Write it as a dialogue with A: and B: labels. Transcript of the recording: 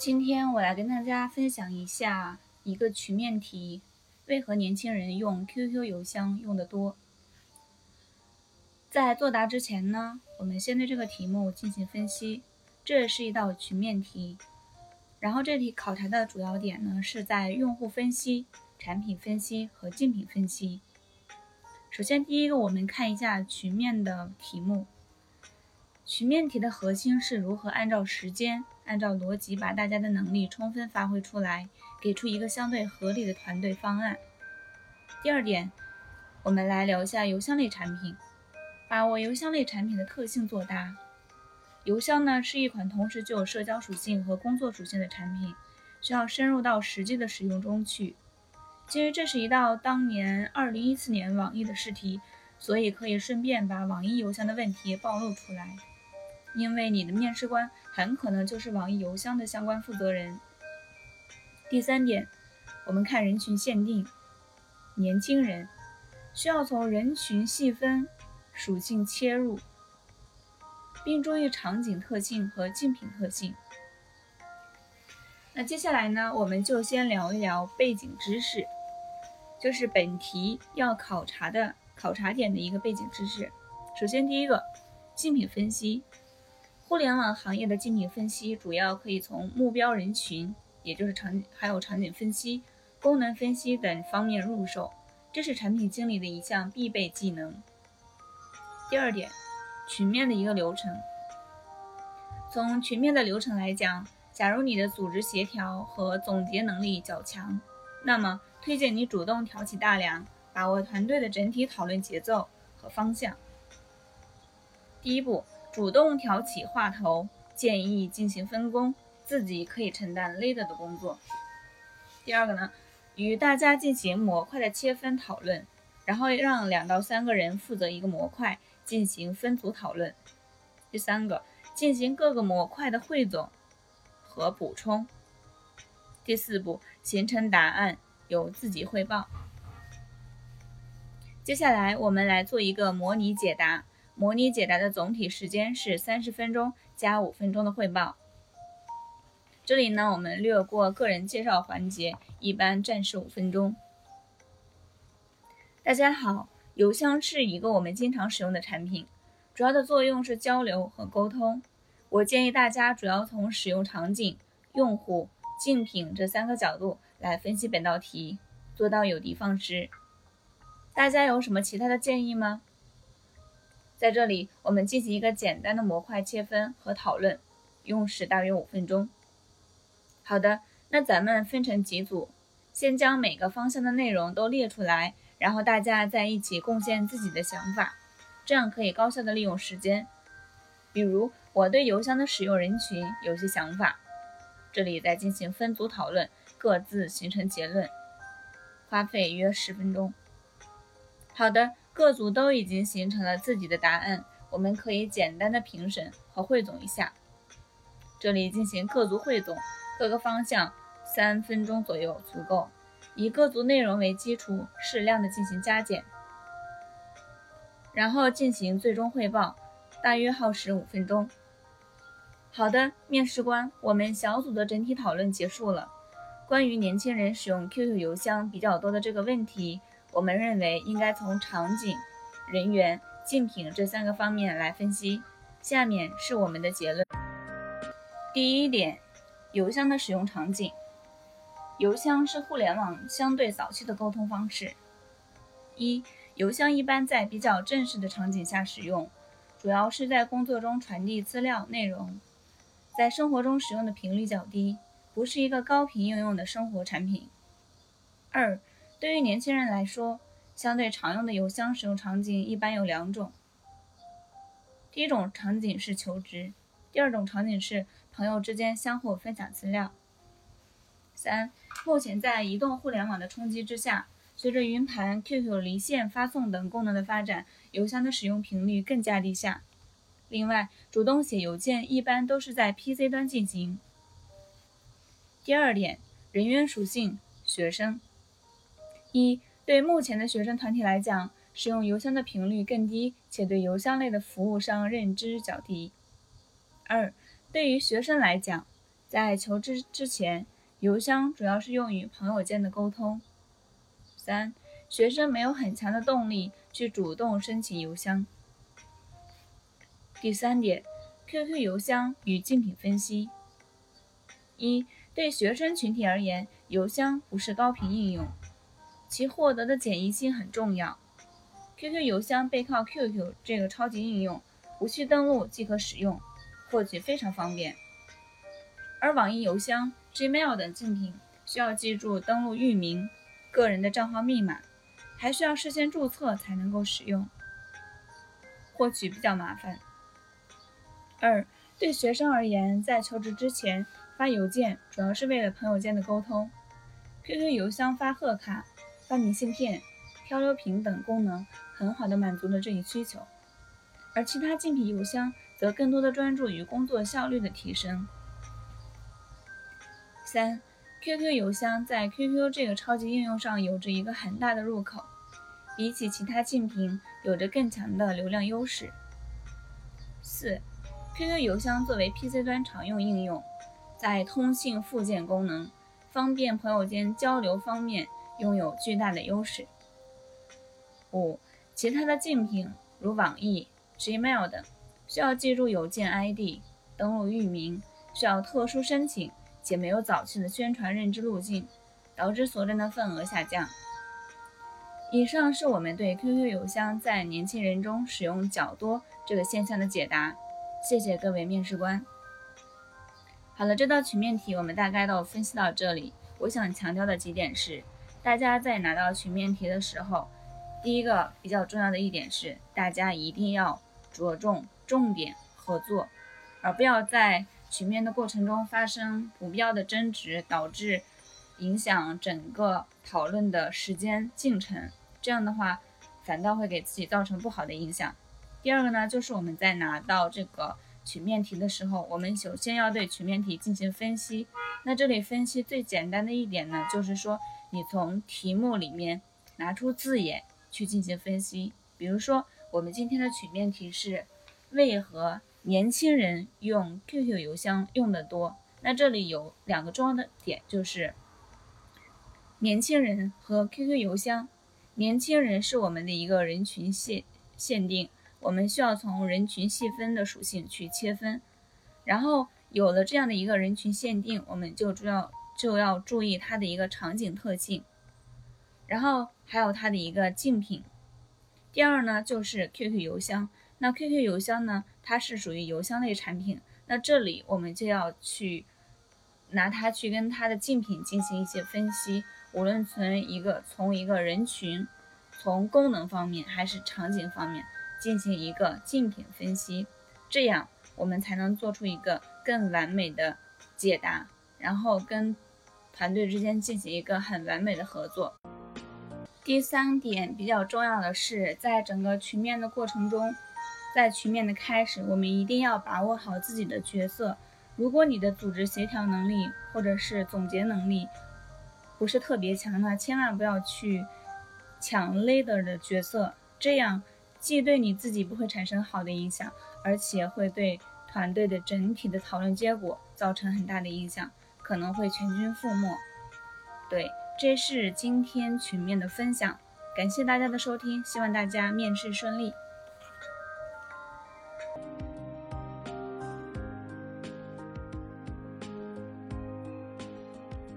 A: 今天我来跟大家分享一下一个曲面题：为何年轻人用 QQ 邮箱用的多？在作答之前呢，我们先对这个题目进行分析。这是一道曲面题，然后这题考察的主要点呢是在用户分析、产品分析和竞品分析。首先，第一个，我们看一下曲面的题目。曲面题的核心是如何按照时间、按照逻辑，把大家的能力充分发挥出来，给出一个相对合理的团队方案。第二点，我们来聊一下邮箱类产品，把握邮箱类产品的特性作答。邮箱呢是一款同时具有社交属性和工作属性的产品，需要深入到实际的使用中去。基于这是一道当年2014年网易的试题，所以可以顺便把网易邮箱的问题暴露出来。因为你的面试官很可能就是网易邮箱的相关负责人。第三点，我们看人群限定，年轻人需要从人群细分属性切入，并注意场景特性和竞品特性。那接下来呢，我们就先聊一聊背景知识，就是本题要考察的考察点的一个背景知识。首先，第一个，竞品分析。互联网行业的竞品分析主要可以从目标人群，也就是场还有场景分析、功能分析等方面入手，这是产品经理的一项必备技能。第二点，群面的一个流程。从群面的流程来讲，假如你的组织协调和总结能力较强，那么推荐你主动挑起大梁，把握团队的整体讨论节奏和方向。第一步。主动挑起话头，建议进行分工，自己可以承担 leader 的工作。第二个呢，与大家进行模块的切分讨论，然后让两到三个人负责一个模块进行分组讨论。第三个，进行各个模块的汇总和补充。第四步，形成答案，由自己汇报。接下来我们来做一个模拟解答。模拟解答的总体时间是三十分钟加五分钟的汇报。这里呢，我们略过个人介绍环节，一般暂时五分钟。大家好，邮箱是一个我们经常使用的产品，主要的作用是交流和沟通。我建议大家主要从使用场景、用户、竞品这三个角度来分析本道题，做到有的放矢。大家有什么其他的建议吗？在这里，我们进行一个简单的模块切分和讨论，用时大约五分钟。好的，那咱们分成几组，先将每个方向的内容都列出来，然后大家在一起贡献自己的想法，这样可以高效的利用时间。比如，我对邮箱的使用人群有些想法，这里再进行分组讨论，各自形成结论，花费约十分钟。好的。各组都已经形成了自己的答案，我们可以简单的评审和汇总一下。这里进行各组汇总，各个方向三分钟左右足够。以各组内容为基础，适量的进行加减，然后进行最终汇报，大约耗时五分钟。好的，面试官，我们小组的整体讨论结束了。关于年轻人使用 QQ 邮箱比较多的这个问题。我们认为应该从场景、人员、竞品这三个方面来分析。下面是我们的结论：第一点，邮箱的使用场景。邮箱是互联网相对早期的沟通方式。一、邮箱一般在比较正式的场景下使用，主要是在工作中传递资料内容，在生活中使用的频率较低，不是一个高频应用的生活产品。二、对于年轻人来说，相对常用的邮箱使用场景一般有两种。第一种场景是求职，第二种场景是朋友之间相互分享资料。三、目前在移动互联网的冲击之下，随着云盘、QQ 离线发送等功能的发展，邮箱的使用频率更加低下。另外，主动写邮件一般都是在 PC 端进行。第二点，人员属性，学生。一对目前的学生团体来讲，使用邮箱的频率更低，且对邮箱类的服务商认知较低。二对于学生来讲，在求职之前，邮箱主要是用于朋友间的沟通。三、学生没有很强的动力去主动申请邮箱。第三点，QQ 邮箱与竞品分析。一、对学生群体而言，邮箱不是高频应用，其获得的简易性很重要。QQ 邮箱背靠 QQ 这个超级应用，无需登录即可使用，获取非常方便。而网易邮箱、Gmail 等竞品需要记住登录域名、个人的账号密码，还需要事先注册才能够使用，获取比较麻烦。二、对学生而言，在求职之前发邮件主要是为了朋友间的沟通，QQ 邮箱发贺卡、发明信片、漂流瓶等功能，很好的满足了这一需求。而其他竞品邮箱则更多的专注于工作效率的提升。三，QQ 邮箱在 QQ 这个超级应用上有着一个很大的入口，比起其他竞品有着更强的流量优势。四，QQ 邮箱作为 PC 端常用应用，在通信附件功能、方便朋友间交流方面拥有巨大的优势。五，其他的竞品如网易、Gmail 等，需要记住邮件 ID、登录域名，需要特殊申请。且没有早期的宣传认知路径，导致所占的份额下降。以上是我们对 QQ 邮箱在年轻人中使用较多这个现象的解答。谢谢各位面试官。好了，这道曲面题我们大概都分析到这里。我想强调的几点是，大家在拿到曲面题的时候，第一个比较重要的一点是，大家一定要着重重点合作，而不要在。曲面的过程中发生不必要的争执，导致影响整个讨论的时间进程，这样的话反倒会给自己造成不好的影响。第二个呢，就是我们在拿到这个曲面题的时候，我们首先要对曲面题进行分析。那这里分析最简单的一点呢，就是说你从题目里面拿出字眼去进行分析。比如说，我们今天的曲面题是为何？年轻人用 QQ 邮箱用的多，那这里有两个重要的点，就是年轻人和 QQ 邮箱。年轻人是我们的一个人群限限定，我们需要从人群细分的属性去切分。然后有了这样的一个人群限定，我们就主要就要注意它的一个场景特性，然后还有它的一个竞品。第二呢，就是 QQ 邮箱。那 QQ 邮箱呢？它是属于邮箱类产品。那这里我们就要去拿它去跟它的竞品进行一些分析，无论从一个从一个人群、从功能方面还是场景方面进行一个竞品分析，这样我们才能做出一个更完美的解答，然后跟团队之间进行一个很完美的合作。第三点比较重要的是，在整个群面的过程中。在群面的开始，我们一定要把握好自己的角色。如果你的组织协调能力或者是总结能力不是特别强那千万不要去抢 leader 的角色，这样既对你自己不会产生好的影响，而且会对团队的整体的讨论结果造成很大的影响，可能会全军覆没。对，这是今天群面的分享，感谢大家的收听，希望大家面试顺利。